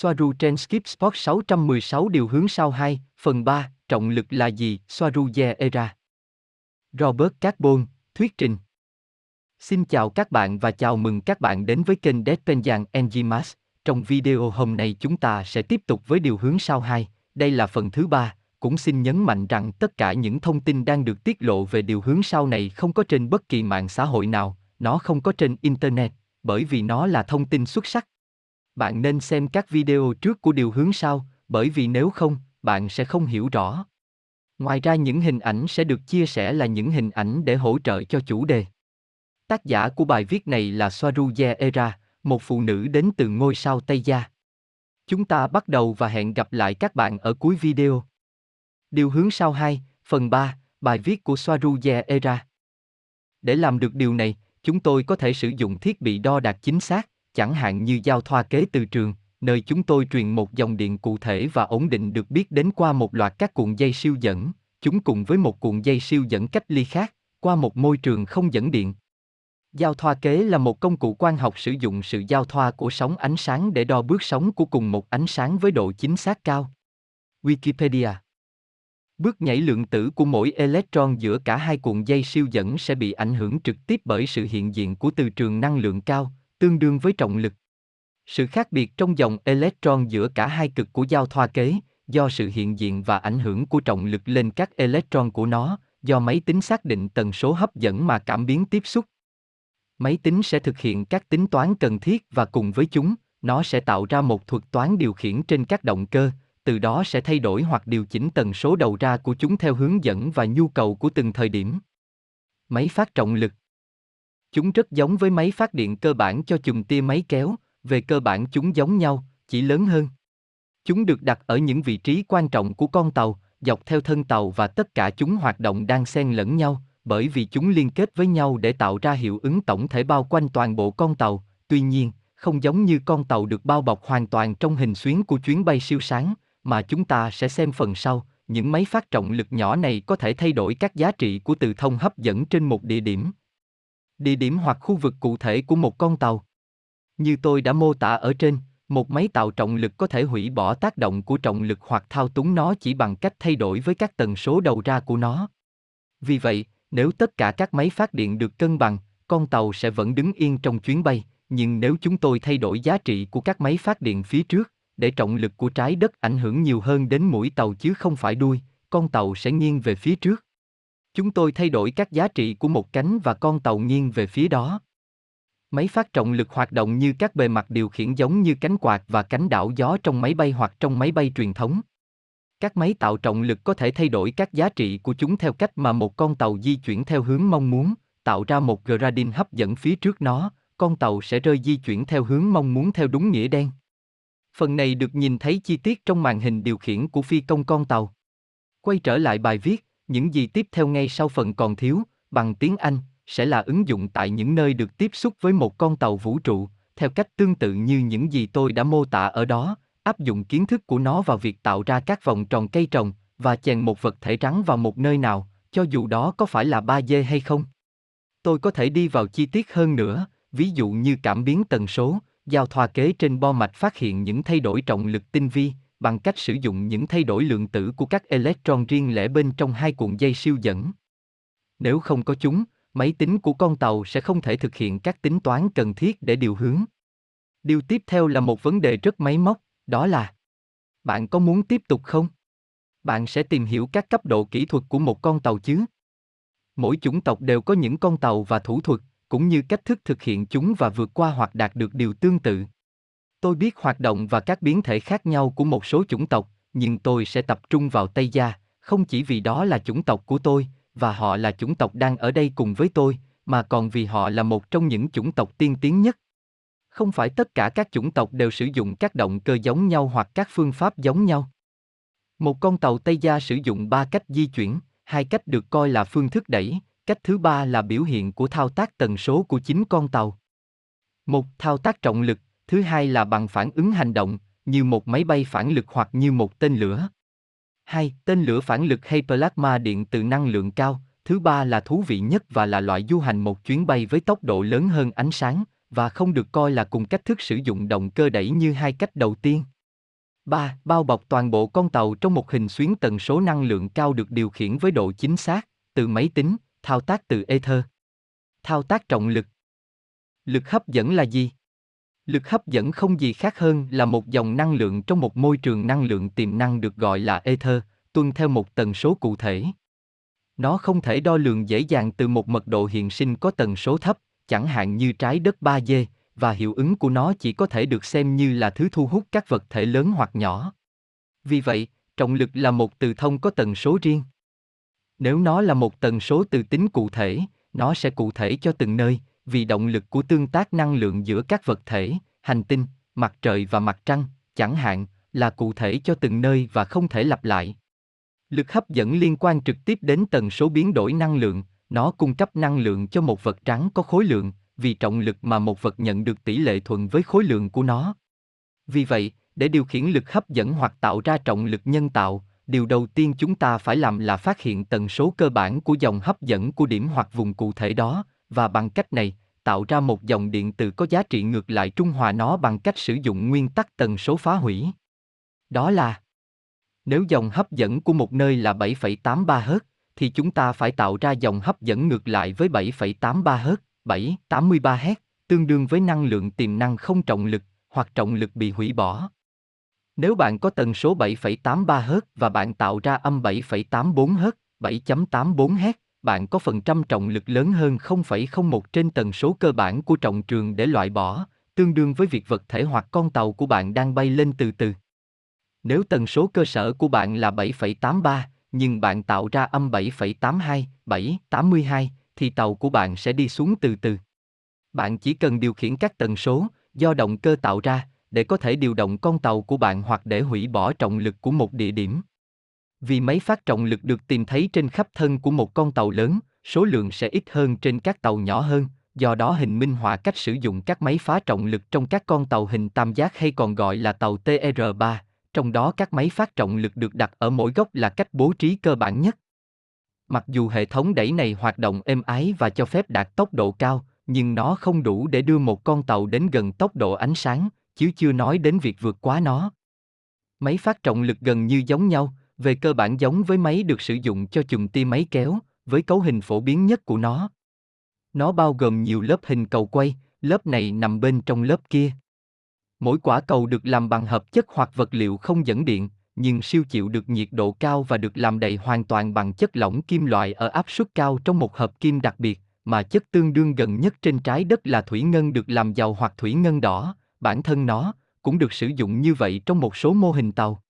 Soaru trên Skip Sport 616 điều hướng sau 2, phần 3, trọng lực là gì? Soaru Ye Era. Robert Carbon, thuyết trình. Xin chào các bạn và chào mừng các bạn đến với kênh Deadpenjan Enzymas. Trong video hôm nay chúng ta sẽ tiếp tục với điều hướng sau 2, đây là phần thứ 3, cũng xin nhấn mạnh rằng tất cả những thông tin đang được tiết lộ về điều hướng sau này không có trên bất kỳ mạng xã hội nào, nó không có trên Internet, bởi vì nó là thông tin xuất sắc. Bạn nên xem các video trước của điều hướng sau, bởi vì nếu không, bạn sẽ không hiểu rõ. Ngoài ra những hình ảnh sẽ được chia sẻ là những hình ảnh để hỗ trợ cho chủ đề. Tác giả của bài viết này là Swaruja Era, một phụ nữ đến từ ngôi sao Tây Gia. Chúng ta bắt đầu và hẹn gặp lại các bạn ở cuối video. Điều hướng sau 2, phần 3, bài viết của Swaruja Era. Để làm được điều này, chúng tôi có thể sử dụng thiết bị đo đạc chính xác, chẳng hạn như giao thoa kế từ trường, nơi chúng tôi truyền một dòng điện cụ thể và ổn định được biết đến qua một loạt các cuộn dây siêu dẫn, chúng cùng với một cuộn dây siêu dẫn cách ly khác, qua một môi trường không dẫn điện. Giao thoa kế là một công cụ quang học sử dụng sự giao thoa của sóng ánh sáng để đo bước sóng của cùng một ánh sáng với độ chính xác cao. Wikipedia Bước nhảy lượng tử của mỗi electron giữa cả hai cuộn dây siêu dẫn sẽ bị ảnh hưởng trực tiếp bởi sự hiện diện của từ trường năng lượng cao, tương đương với trọng lực. Sự khác biệt trong dòng electron giữa cả hai cực của giao thoa kế, do sự hiện diện và ảnh hưởng của trọng lực lên các electron của nó, do máy tính xác định tần số hấp dẫn mà cảm biến tiếp xúc. Máy tính sẽ thực hiện các tính toán cần thiết và cùng với chúng, nó sẽ tạo ra một thuật toán điều khiển trên các động cơ, từ đó sẽ thay đổi hoặc điều chỉnh tần số đầu ra của chúng theo hướng dẫn và nhu cầu của từng thời điểm. Máy phát trọng lực Chúng rất giống với máy phát điện cơ bản cho chùm tia máy kéo, về cơ bản chúng giống nhau, chỉ lớn hơn. Chúng được đặt ở những vị trí quan trọng của con tàu, dọc theo thân tàu và tất cả chúng hoạt động đang xen lẫn nhau, bởi vì chúng liên kết với nhau để tạo ra hiệu ứng tổng thể bao quanh toàn bộ con tàu. Tuy nhiên, không giống như con tàu được bao bọc hoàn toàn trong hình xuyến của chuyến bay siêu sáng, mà chúng ta sẽ xem phần sau, những máy phát trọng lực nhỏ này có thể thay đổi các giá trị của từ thông hấp dẫn trên một địa điểm. Địa điểm hoặc khu vực cụ thể của một con tàu. Như tôi đã mô tả ở trên, một máy tạo trọng lực có thể hủy bỏ tác động của trọng lực hoặc thao túng nó chỉ bằng cách thay đổi với các tần số đầu ra của nó. Vì vậy, nếu tất cả các máy phát điện được cân bằng, con tàu sẽ vẫn đứng yên trong chuyến bay, nhưng nếu chúng tôi thay đổi giá trị của các máy phát điện phía trước, để trọng lực của trái đất ảnh hưởng nhiều hơn đến mũi tàu chứ không phải đuôi, con tàu sẽ nghiêng về phía trước. Chúng tôi thay đổi các giá trị của một cánh và con tàu nghiêng về phía đó. Máy phát trọng lực hoạt động như các bề mặt điều khiển giống như cánh quạt và cánh đảo gió trong máy bay hoặc trong máy bay truyền thống. Các máy tạo trọng lực có thể thay đổi các giá trị của chúng theo cách mà một con tàu di chuyển theo hướng mong muốn, tạo ra một gradient hấp dẫn phía trước nó, con tàu sẽ rơi di chuyển theo hướng mong muốn theo đúng nghĩa đen. Phần này được nhìn thấy chi tiết trong màn hình điều khiển của phi công con tàu. Quay trở lại bài viết, những gì tiếp theo ngay sau phần còn thiếu, bằng tiếng Anh, sẽ là ứng dụng tại những nơi được tiếp xúc với một con tàu vũ trụ, theo cách tương tự như những gì tôi đã mô tả ở đó, áp dụng kiến thức của nó vào việc tạo ra các vòng tròn cây trồng và chèn một vật thể rắn vào một nơi nào, cho dù đó có phải là 3D hay không. Tôi có thể đi vào chi tiết hơn nữa, ví dụ như cảm biến tần số, giao thoa kế trên bo mạch phát hiện những thay đổi trọng lực tinh vi, bằng cách sử dụng những thay đổi lượng tử của các electron riêng lẻ bên trong hai cuộn dây siêu dẫn. Nếu không có chúng, máy tính của con tàu sẽ không thể thực hiện các tính toán cần thiết để điều hướng. Điều tiếp theo là một vấn đề rất máy móc, đó là bạn có muốn tiếp tục không? Bạn sẽ tìm hiểu các cấp độ kỹ thuật của một con tàu chứ? Mỗi chủng tộc đều có những con tàu và thủ thuật, cũng như cách thức thực hiện chúng và vượt qua hoặc đạt được điều tương tự. Tôi biết hoạt động và các biến thể khác nhau của một số chủng tộc, nhưng tôi sẽ tập trung vào Tây Gia, không chỉ vì đó là chủng tộc của tôi, và họ là chủng tộc đang ở đây cùng với tôi, mà còn vì họ là một trong những chủng tộc tiên tiến nhất. Không phải tất cả các chủng tộc đều sử dụng các động cơ giống nhau hoặc các phương pháp giống nhau. Một con tàu Tây Gia sử dụng ba cách di chuyển, hai cách được coi là phương thức đẩy, cách thứ ba là biểu hiện của thao tác tần số của chính con tàu. Một thao tác trọng lực, thứ hai là bằng phản ứng hành động, như một máy bay phản lực hoặc như một tên lửa. Hai, tên lửa phản lực hay plasma điện từ năng lượng cao, thứ ba là thú vị nhất và là loại du hành một chuyến bay với tốc độ lớn hơn ánh sáng, và không được coi là cùng cách thức sử dụng động cơ đẩy như hai cách đầu tiên. 3. Bao bọc toàn bộ con tàu trong một hình xuyến tần số năng lượng cao được điều khiển với độ chính xác, từ máy tính, thao tác từ ether. Thao tác trọng lực. Lực hấp dẫn là gì? Lực hấp dẫn không gì khác hơn là một dòng năng lượng trong một môi trường năng lượng tiềm năng được gọi là ether, tuân theo một tần số cụ thể. Nó không thể đo lường dễ dàng từ một mật độ hiện sinh có tần số thấp, chẳng hạn như trái đất 3D, và hiệu ứng của nó chỉ có thể được xem như là thứ thu hút các vật thể lớn hoặc nhỏ. Vì vậy, trọng lực là một từ thông có tần số riêng. Nếu nó là một tần số từ tính cụ thể, nó sẽ cụ thể cho từng nơi, vì động lực của tương tác năng lượng giữa các vật thể, hành tinh, mặt trời và mặt trăng, chẳng hạn, là cụ thể cho từng nơi và không thể lặp lại. Lực hấp dẫn liên quan trực tiếp đến tần số biến đổi năng lượng, nó cung cấp năng lượng cho một vật trắng có khối lượng, vì trọng lực mà một vật nhận được tỷ lệ thuận với khối lượng của nó. Vì vậy, để điều khiển lực hấp dẫn hoặc tạo ra trọng lực nhân tạo, điều đầu tiên chúng ta phải làm là phát hiện tần số cơ bản của dòng hấp dẫn của điểm hoặc vùng cụ thể đó, và bằng cách này, tạo ra một dòng điện từ có giá trị ngược lại trung hòa nó bằng cách sử dụng nguyên tắc tần số phá hủy. Đó là nếu dòng hấp dẫn của một nơi là 7,83 Hz, thì chúng ta phải tạo ra dòng hấp dẫn ngược lại với 7,83 Hz, 7,83 Hz, tương đương với năng lượng tiềm năng không trọng lực, hoặc trọng lực bị hủy bỏ. Nếu bạn có tần số 7,83 Hz và bạn tạo ra âm 7,84 Hz, 7.84 Hz, bạn có phần trăm trọng lực lớn hơn 0,01 trên tần số cơ bản của trọng trường để loại bỏ, tương đương với việc vật thể hoặc con tàu của bạn đang bay lên từ từ. Nếu tần số cơ sở của bạn là 7,83, nhưng bạn tạo ra âm 7,82, 7,82, thì tàu của bạn sẽ đi xuống từ từ. Bạn chỉ cần điều khiển các tần số do động cơ tạo ra để có thể điều động con tàu của bạn hoặc để hủy bỏ trọng lực của một địa điểm. Vì máy phát trọng lực được tìm thấy trên khắp thân của một con tàu lớn, số lượng sẽ ít hơn trên các tàu nhỏ hơn, do đó hình minh họa cách sử dụng các máy phá trọng lực trong các con tàu hình tam giác hay còn gọi là tàu TR3, trong đó các máy phát trọng lực được đặt ở mỗi góc là cách bố trí cơ bản nhất. Mặc dù hệ thống đẩy này hoạt động êm ái và cho phép đạt tốc độ cao, nhưng nó không đủ để đưa một con tàu đến gần tốc độ ánh sáng, chứ chưa nói đến việc vượt quá nó. Máy phát trọng lực gần như giống nhau, về cơ bản giống với máy được sử dụng cho chùm tia máy kéo, với cấu hình phổ biến nhất của nó. Nó bao gồm nhiều lớp hình cầu quay, lớp này nằm bên trong lớp kia. Mỗi quả cầu được làm bằng hợp chất hoặc vật liệu không dẫn điện, nhưng siêu chịu được nhiệt độ cao và được làm đầy hoàn toàn bằng chất lỏng kim loại ở áp suất cao trong một hợp kim đặc biệt, mà chất tương đương gần nhất trên trái đất là thủy ngân được làm giàu hoặc thủy ngân đỏ, bản thân nó cũng được sử dụng như vậy trong một số mô hình tàu.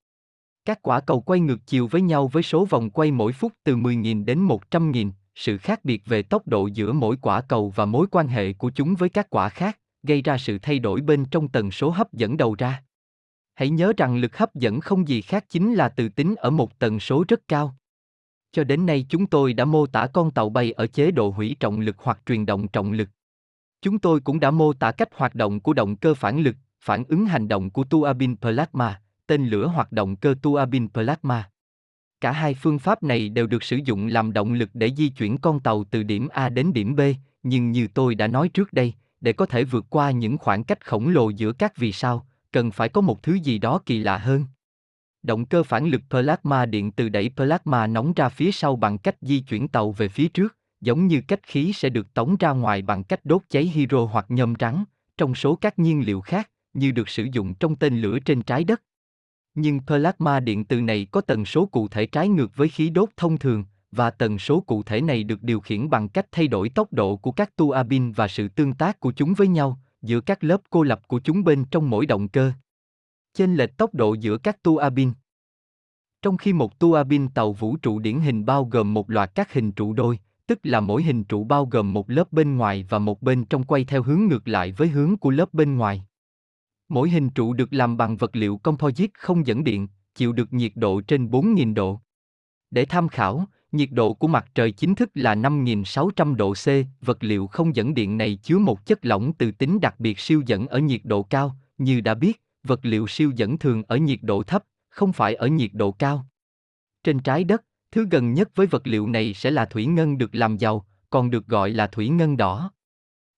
Các quả cầu quay ngược chiều với nhau với số vòng quay mỗi phút từ 10.000 đến 100.000, sự khác biệt về tốc độ giữa mỗi quả cầu và mối quan hệ của chúng với các quả khác, gây ra sự thay đổi bên trong tần số hấp dẫn đầu ra. Hãy nhớ rằng lực hấp dẫn không gì khác chính là từ tính ở một tần số rất cao. Cho đến nay chúng tôi đã mô tả con tàu bay ở chế độ hủy trọng lực hoặc truyền động trọng lực. Chúng tôi cũng đã mô tả cách hoạt động của động cơ phản lực, phản ứng hành động của tua bin plasma, tên lửa hoạt động cơ tua bin plasma. Cả hai phương pháp này đều được sử dụng làm động lực để di chuyển con tàu từ điểm A đến điểm B, nhưng như tôi đã nói trước đây, để có thể vượt qua những khoảng cách khổng lồ giữa các vì sao, cần phải có một thứ gì đó kỳ lạ hơn. Động cơ phản lực plasma điện từ đẩy plasma nóng ra phía sau bằng cách di chuyển tàu về phía trước, giống như cách khí sẽ được tống ra ngoài bằng cách đốt cháy hydro hoặc nhôm trắng, trong số các nhiên liệu khác, như được sử dụng trong tên lửa trên trái đất. Nhưng plasma điện từ này có tần số cụ thể trái ngược với khí đốt thông thường, và tần số cụ thể này được điều khiển bằng cách thay đổi tốc độ của các tua bin và sự tương tác của chúng với nhau, giữa các lớp cô lập của chúng bên trong mỗi động cơ. Chênh lệch tốc độ giữa các tua bin. Trong khi một tua bin tàu vũ trụ điển hình bao gồm một loạt các hình trụ đôi, tức là mỗi hình trụ bao gồm một lớp bên ngoài và một bên trong quay theo hướng ngược lại với hướng của lớp bên ngoài. Mỗi hình trụ được làm bằng vật liệu composite không dẫn điện, chịu được nhiệt độ trên 4.000 độ. Để tham khảo, nhiệt độ của mặt trời chính thức là 5.600 độ C, vật liệu không dẫn điện này chứa một chất lỏng từ tính đặc biệt siêu dẫn ở nhiệt độ cao, như đã biết, vật liệu siêu dẫn thường ở nhiệt độ thấp, không phải ở nhiệt độ cao. Trên trái đất, thứ gần nhất với vật liệu này sẽ là thủy ngân được làm giàu, còn được gọi là thủy ngân đỏ.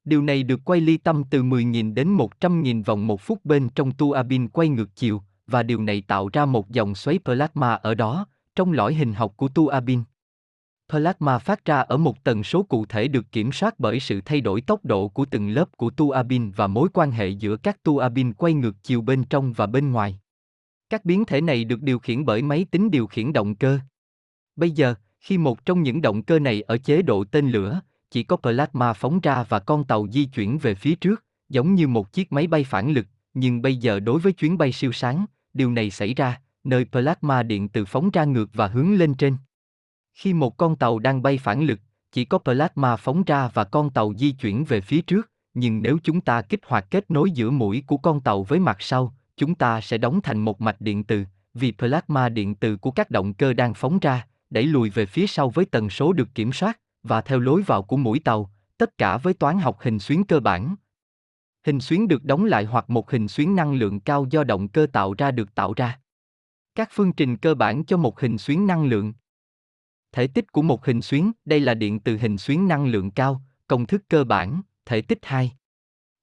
Điều này được quay ly tâm từ 10.000 đến 100.000 vòng một phút bên trong tua bin quay ngược chiều, và điều này tạo ra một dòng xoáy plasma ở đó, trong lõi hình học của tua bin. Plasma phát ra ở một tần số cụ thể được kiểm soát bởi sự thay đổi tốc độ của từng lớp của tua bin và mối quan hệ giữa các tua bin quay ngược chiều bên trong và bên ngoài. Các biến thể này được điều khiển bởi máy tính điều khiển động cơ. Bây giờ, khi một trong những động cơ này ở chế độ tên lửa, chỉ có plasma phóng ra và con tàu di chuyển về phía trước, giống như một chiếc máy bay phản lực, nhưng bây giờ đối với chuyến bay siêu sáng, điều này xảy ra, nơi plasma điện từ phóng ra ngược và hướng lên trên. Khi một con tàu đang bay phản lực, chỉ có plasma phóng ra và con tàu di chuyển về phía trước, nhưng nếu chúng ta kích hoạt kết nối giữa mũi của con tàu với mặt sau, chúng ta sẽ đóng thành một mạch điện từ, vì plasma điện từ của các động cơ đang phóng ra, đẩy lùi về phía sau với tần số được kiểm soát, và theo lối vào của mũi tàu, tất cả với toán học hình xuyến cơ bản. Hình xuyến được đóng lại hoặc một hình xuyến năng lượng cao do động cơ tạo ra được tạo ra. Các phương trình cơ bản cho một hình xuyến năng lượng. Thể tích của một hình xuyến, đây là điện từ hình xuyến năng lượng cao, công thức cơ bản, thể tích 2.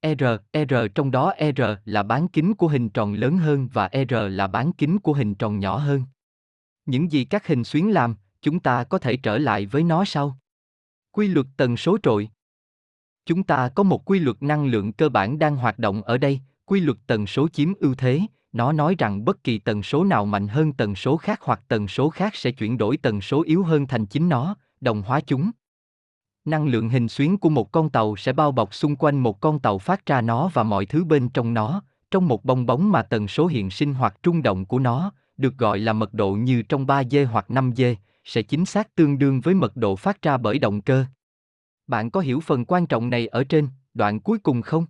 R, R trong đó R là bán kính của hình tròn lớn hơn và R là bán kính của hình tròn nhỏ hơn. Những gì các hình xuyến làm, chúng ta có thể trở lại với nó sau. Quy luật tần số trội. Chúng ta có một quy luật năng lượng cơ bản đang hoạt động ở đây, quy luật tần số chiếm ưu thế, nó nói rằng bất kỳ tần số nào mạnh hơn tần số khác hoặc tần số khác sẽ chuyển đổi tần số yếu hơn thành chính nó, đồng hóa chúng. Năng lượng hình xuyến của một con tàu sẽ bao bọc xung quanh một con tàu phát ra nó và mọi thứ bên trong nó, trong một bong bóng mà tần số hiện sinh hoặc trung động của nó, được gọi là mật độ như trong 3G hoặc 5G, sẽ chính xác tương đương với mật độ phát ra bởi động cơ. Bạn có hiểu phần quan trọng này ở trên, đoạn cuối cùng không?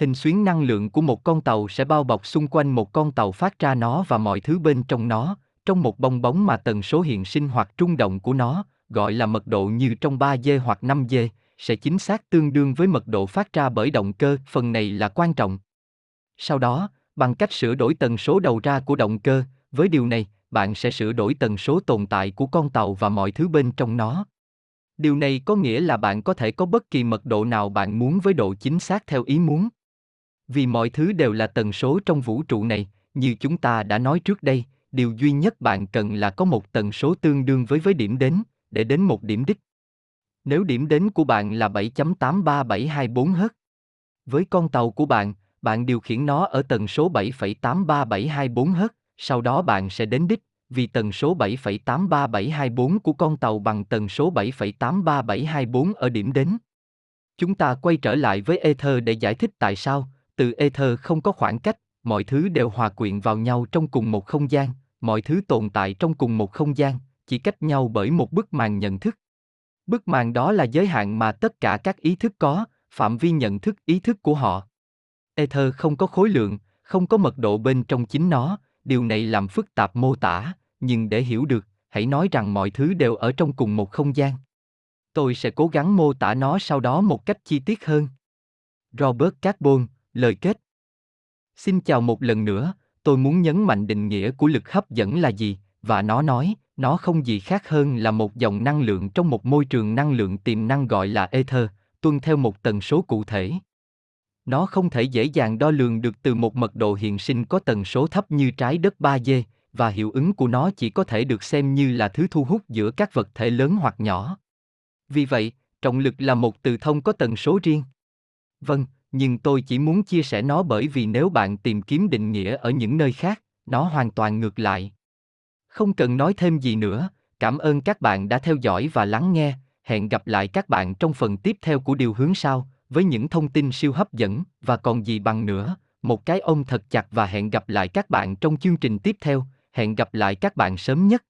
Hình xuyến năng lượng của một con tàu sẽ bao bọc xung quanh một con tàu phát ra nó và mọi thứ bên trong nó, trong một bong bóng mà tần số hiện sinh hoặc trung động của nó, gọi là mật độ như trong 3G hoặc 5G, sẽ chính xác tương đương với mật độ phát ra bởi động cơ, phần này là quan trọng. Sau đó, bằng cách sửa đổi tần số đầu ra của động cơ, với điều này, bạn sẽ sửa đổi tần số tồn tại của con tàu và mọi thứ bên trong nó. Điều này có nghĩa là bạn có thể có bất kỳ mật độ nào bạn muốn với độ chính xác theo ý muốn. Vì mọi thứ đều là tần số trong vũ trụ này, như chúng ta đã nói trước đây, điều duy nhất bạn cần là có một tần số tương đương với với điểm đến, để đến một điểm đích. Nếu điểm đến của bạn là 7.83724 Hz, với con tàu của bạn, bạn điều khiển nó ở tần số 7.83724 Hz, sau đó bạn sẽ đến đích, vì tần số 7,83724 của con tàu bằng tần số 7,83724 ở điểm đến. Chúng ta quay trở lại với Ether để giải thích tại sao, từ Ether không có khoảng cách, mọi thứ đều hòa quyện vào nhau trong cùng một không gian, mọi thứ tồn tại trong cùng một không gian, chỉ cách nhau bởi một bức màn nhận thức. Bức màn đó là giới hạn mà tất cả các ý thức có, phạm vi nhận thức ý thức của họ. Ether không có khối lượng, không có mật độ bên trong chính nó, điều này làm phức tạp mô tả, nhưng để hiểu được, hãy nói rằng mọi thứ đều ở trong cùng một không gian. Tôi sẽ cố gắng mô tả nó sau đó một cách chi tiết hơn. Robert Carbon, lời kết. Xin chào một lần nữa, tôi muốn nhấn mạnh định nghĩa của lực hấp dẫn là gì, và nó nói, nó không gì khác hơn là một dòng năng lượng trong một môi trường năng lượng tiềm năng gọi là ether, tuân theo một tần số cụ thể. Nó không thể dễ dàng đo lường được từ một mật độ hiện sinh có tần số thấp như trái đất 3D, và hiệu ứng của nó chỉ có thể được xem như là thứ thu hút giữa các vật thể lớn hoặc nhỏ. Vì vậy, trọng lực là một từ thông có tần số riêng. Vâng, nhưng tôi chỉ muốn chia sẻ nó bởi vì nếu bạn tìm kiếm định nghĩa ở những nơi khác, nó hoàn toàn ngược lại. Không cần nói thêm gì nữa, cảm ơn các bạn đã theo dõi và lắng nghe, hẹn gặp lại các bạn trong phần tiếp theo của điều hướng sau, với những thông tin siêu hấp dẫn, và còn gì bằng nữa, một cái ôm thật chặt và hẹn gặp lại các bạn trong chương trình tiếp theo, hẹn gặp lại các bạn sớm nhất.